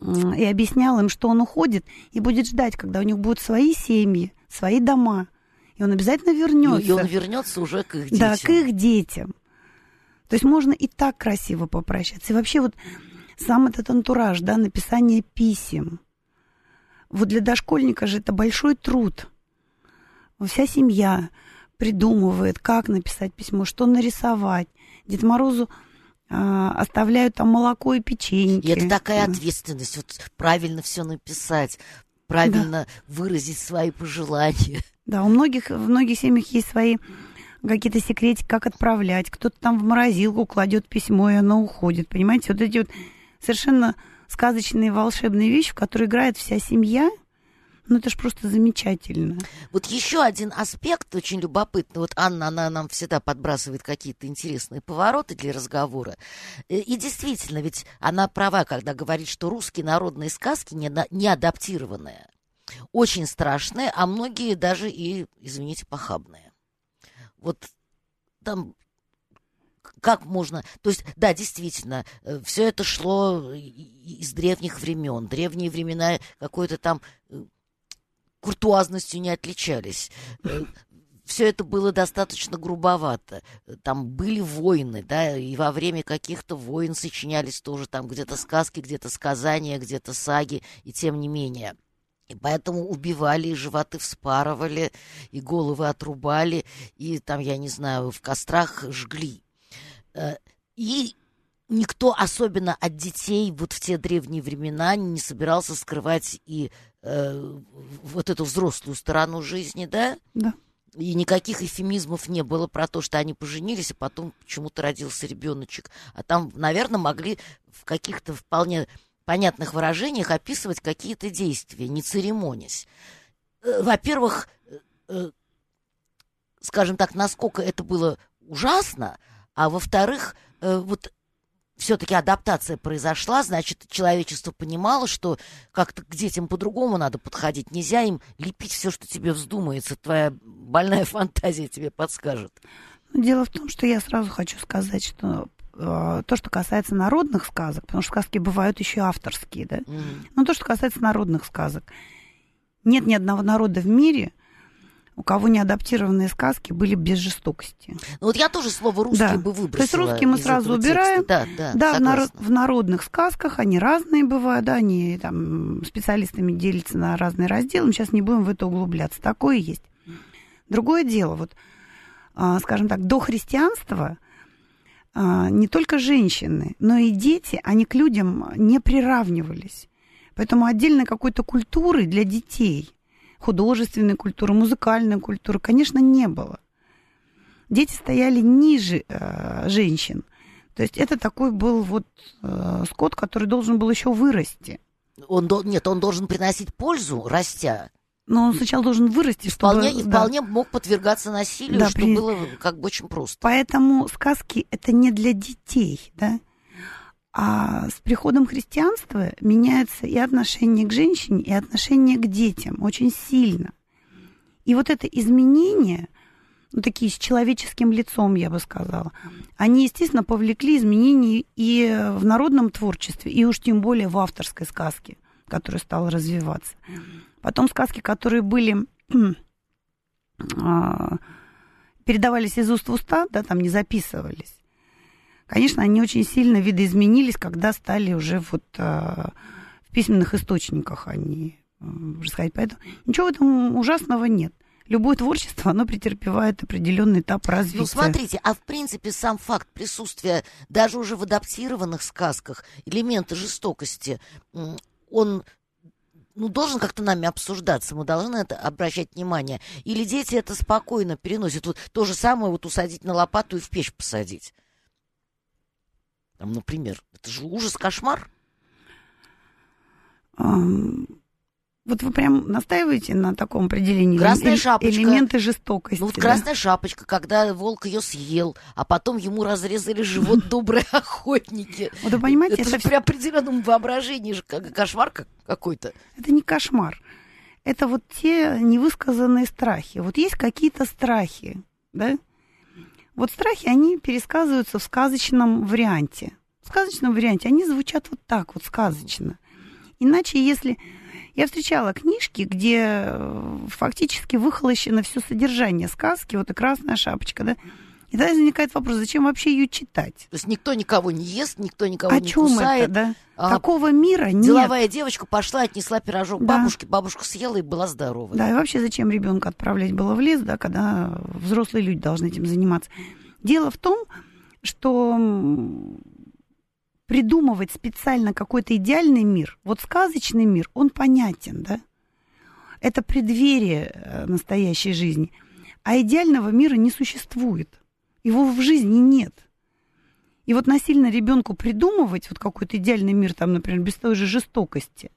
и объяснял им, что он уходит и будет ждать, когда у них будут свои семьи, свои дома, и он обязательно вернется. И он вернется уже к их детям. Да, к их детям. То есть можно и так красиво попрощаться. И вообще вот сам этот антураж, да, написание писем. Вот для дошкольника же это большой труд. Вся семья придумывает, как написать письмо, что нарисовать. Дед Морозу а, оставляют там молоко и печенье. Это такая ответственность, вот правильно все написать, правильно да. выразить свои пожелания. Да, у многих, в многих семьях есть свои какие-то секретики, как отправлять. Кто-то там в морозилку кладет письмо, и оно уходит. Понимаете, вот эти вот совершенно сказочные волшебные вещи, в которые играет вся семья. Ну, это же просто замечательно. Вот еще один аспект очень любопытный. Вот Анна, она нам всегда подбрасывает какие-то интересные повороты для разговора. Э, и действительно, ведь она права, когда говорит, что русские народные сказки не, не адаптированные. Очень страшные, а многие даже и, извините, похабные. Вот там как можно... То есть, да, действительно, э, все это шло из древних времен. Древние времена какой-то там э, куртуазностью не отличались. Э, все это было достаточно грубовато. Там были войны, да, и во время каких-то войн сочинялись тоже там где-то сказки, где-то сказания, где-то саги, и тем не менее. И поэтому убивали, и животы вспарывали, и головы отрубали, и там, я не знаю, в кострах жгли. Э, и никто, особенно от детей, вот в те древние времена, не собирался скрывать и э, вот эту взрослую сторону жизни, да? Да. И никаких эфемизмов не было про то, что они поженились, а потом почему-то родился ребеночек. А там, наверное, могли в каких-то вполне понятных выражениях описывать какие-то действия, не церемонясь. Э, во-первых, э, скажем так, насколько это было ужасно, а во-вторых, э, вот все-таки адаптация произошла, значит, человечество понимало, что как-то к детям по-другому надо подходить. Нельзя им лепить все, что тебе вздумается. Твоя больная [laughs] фантазия тебе подскажет. Ну, дело в том, что я сразу хочу сказать, что э, то, что касается народных сказок, потому что сказки бывают еще авторские, да, mm. но то, что касается народных сказок, нет ни одного народа в мире, у кого не адаптированные сказки были без жестокости. Ну вот я тоже слово русский да. бы выбросила. То есть русские мы сразу убираем. Текста. Да, да, да в, народ, в народных сказках они разные бывают, да, они там специалистами делятся на разные разделы. Мы сейчас не будем в это углубляться. Такое есть. Другое дело, вот, а, скажем так, до христианства а, не только женщины, но и дети, они к людям не приравнивались. Поэтому отдельной какой-то культуры для детей – художественной культуры, музыкальной культуры, конечно, не было. Дети стояли ниже э, женщин. То есть это такой был вот э, скот, который должен был еще вырасти. Он, нет, он должен приносить пользу, растя. Но он сначала должен вырасти, чтобы... Вполне, да. вполне мог подвергаться насилию, да, что при... было как бы очень просто. Поэтому сказки это не для детей, да. А с приходом христианства меняется и отношение к женщине, и отношение к детям очень сильно. И вот это изменение, ну, такие с человеческим лицом, я бы сказала, они, естественно, повлекли изменения и в народном творчестве, и уж тем более в авторской сказке, которая стала развиваться. Потом сказки, которые были [clears throat] а, передавались из уст в уста, да, там не записывались. Конечно, они очень сильно видоизменились, когда стали уже вот а, в письменных источниках они происходить. Поэтому ничего в этом ужасного нет. Любое творчество, оно претерпевает определенный этап развития. Ну, смотрите, а в принципе сам факт присутствия даже уже в адаптированных сказках элемента жестокости, он ну, должен как-то нами обсуждаться, мы должны это обращать внимание. Или дети это спокойно переносят. Вот то же самое вот усадить на лопату и в печь посадить. Там, например, это же ужас, кошмар. Вот вы прям настаиваете на таком определении? Красная шапочка. Элементы жестокости. Ну вот да? красная шапочка, когда волк ее съел, а потом ему разрезали живот [laughs] добрые охотники. Вот вы понимаете, это, это при определенном воображении же как- кошмар как- какой-то. Это не кошмар. Это вот те невысказанные страхи. Вот есть какие-то страхи, да? Вот страхи, они пересказываются в сказочном варианте. В сказочном варианте они звучат вот так вот сказочно. Иначе, если... Я встречала книжки, где э, фактически выхолощено все содержание сказки, вот и красная шапочка, да? И тогда возникает вопрос, зачем вообще ее читать? То есть никто никого не ест, никто никого О не чем кусает. это, да? А, Такого мира нет. Деловая девочка пошла, отнесла пирожок Да. бабушке, бабушка съела и была здорова. Да, и вообще зачем ребенка отправлять было в лес, да, когда взрослые люди должны этим заниматься. Дело в том, что придумывать специально какой-то идеальный мир, вот сказочный мир, он понятен, да? Это преддверие э, настоящей жизни. А идеального мира не существует. Его в жизни нет. И вот насильно ребенку придумывать вот какой-то идеальный мир, там, например, без той же жестокости,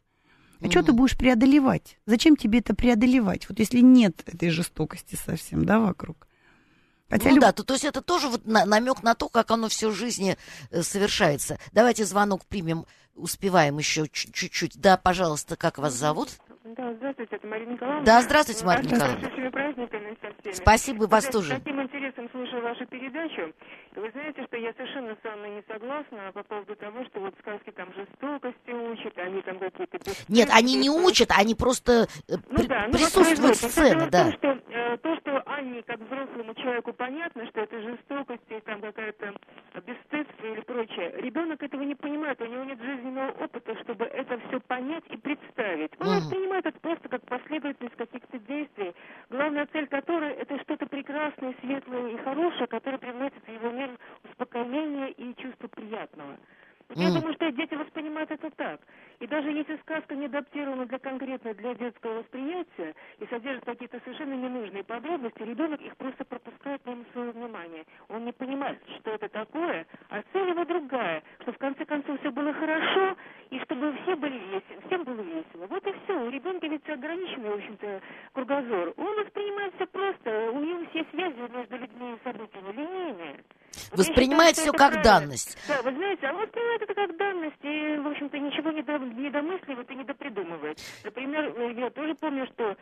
а что ты будешь преодолевать? Зачем тебе это преодолевать? Вот если нет этой жестокости совсем, да, вокруг. Хотя ну люб- да, то, то есть это тоже вот намек на то, как оно все в жизни э, совершается. Давайте звонок примем, успеваем еще чуть- чуть-чуть. Да, пожалуйста, как вас зовут? Да, здравствуйте, это Марина Николаевна. Да, здравствуйте, Марина с Николаевна. прошедшими праздниками со всеми. Спасибо, вас Я тоже. С таким интересом слушаю вашу передачу. Вы знаете, что я совершенно с Анной не согласна по поводу того, что вот сказки там жестокости учат, они там какие-то... Нет, они не учат, они просто э, Ну при- да, ну присутствуют вот в да. том, что, э, то, что Анне, как взрослому человеку, понятно, что это жестокость и там какая-то бесстыдство или прочее, ребенок этого не понимает, у него нет жизненного опыта, чтобы это все понять и представить. Он Мгм. воспринимает это просто как последовательность каких-то действий, главная цель которой это что-то прекрасное, светлое и хорошее, которое привносит в его мир успокоение и чувство приятного. Вот Я думаю, что дети воспринимают это так. И даже если сказка не адаптирована для конкретно для детского восприятия и содержит какие-то совершенно ненужные подробности, ребенок их просто пропускает мимо своего внимания. Он не понимает, что это такое, а цель его другая, что в конце концов все было хорошо, и чтобы все были весело, всем было весело. Вот и все. У ребенка ведь ограниченный, в общем-то, кругозор. Он воспринимает все просто. У него все связи между людьми и событиями линейные. Воспринимает все как данность. Да, вы знаете, а он воспринимает это как данность и, в общем-то, ничего не, до, не домысливает и не допридумывает. Например, я тоже помню, что,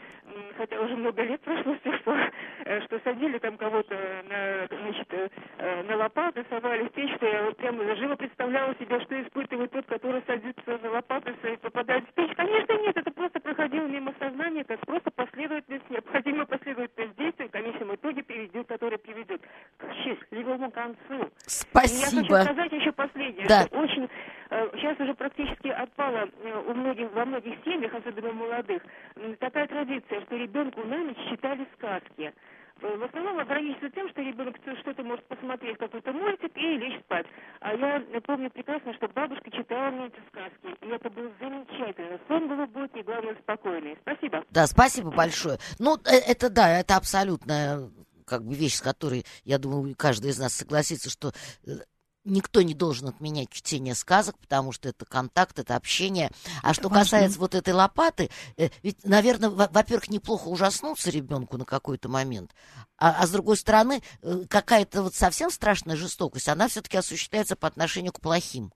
хотя уже много лет прошло с тех пор, э, что садили там кого-то на, значит, э, э, на лопаты, совали в печь, что я вот прямо живо представляла себе, что испытывает тот, который садится на лопаты и попадает в печь. Конечно, нет, это просто проходило мимо сознания, это просто последовательность, необходимая последовательность действий, в конечном итоге приведет, который приведет к счастливому концу. И я Спасибо. хочу сказать еще последнее, Да. что очень э, сейчас уже практически отпала э, у многих во многих семьях, особенно у молодых, такая традиция, что ребенку на ночь читали сказки. Э, В основном ограничивается тем, что ребенок что-то может посмотреть, какой-то мультик и лечь спать. А я помню прекрасно, что бабушка читала мне эти сказки. И это было замечательно. Сон глубокий, главное, спокойный. Спасибо. Да, спасибо большое. Ну, это да, это абсолютная как бы вещь, с которой, я думаю, каждый из нас согласится, что э, никто не должен отменять чтение сказок, потому что это контакт, это общение. А что важно. касается вот этой лопаты, э, ведь, наверное, во- во-первых, неплохо ужаснуться ребенку на какой-то момент, а, а с другой стороны, э, какая-то вот совсем страшная жестокость, она все-таки осуществляется по отношению к плохим.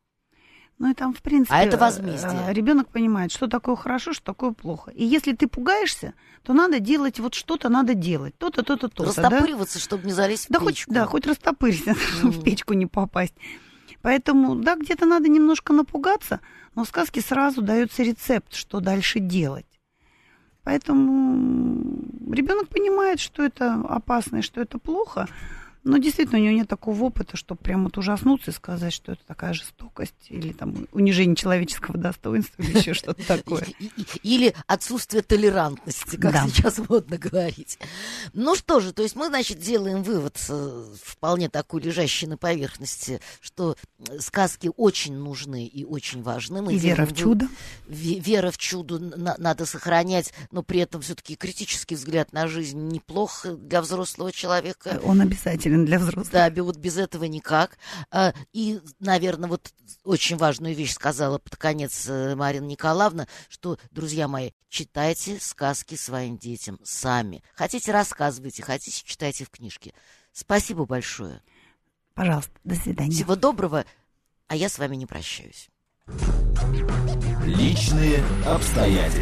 Ну и там, в принципе, А это возмездие. ребенок понимает, что такое хорошо, что такое плохо. И если ты пугаешься, то надо делать вот что-то надо делать. То-то, то-то, то-то. да? Растопыриваться, чтобы не залезть в Да хоть, печку. да, хоть растопырься, [laughs] чтобы в печку не попасть. Поэтому, да, где-то надо немножко напугаться, но в сказке сразу дается рецепт, что дальше делать. Поэтому ребенок понимает, что это опасно и что это плохо, но действительно у него нет такого опыта, чтобы прямо вот ужаснуться и сказать, что это такая жестокость или там унижение человеческого достоинства или еще что-то такое. Или отсутствие толерантности, как Да. сейчас модно говорить. Ну что же, то есть мы, значит, делаем вывод, э, вполне такой лежащий на поверхности, что э, сказки очень нужны и очень важны. Мы И вера в чудо. ве- Вера в чудо на- надо сохранять, но при этом все-таки критический взгляд на жизнь неплох для взрослого человека. Он обязательно обязателен для взрослых. Да, вот без этого никак. А, и, наверное, вот очень важную вещь сказала под конец э, Марина Николаевна, что, друзья мои, читайте сказки своим детям сами. Хотите, рассказывайте, хотите, читайте в книжке. Спасибо большое. Пожалуйста, до свидания. Всего доброго, а я с вами не прощаюсь. Личные обстоятельства.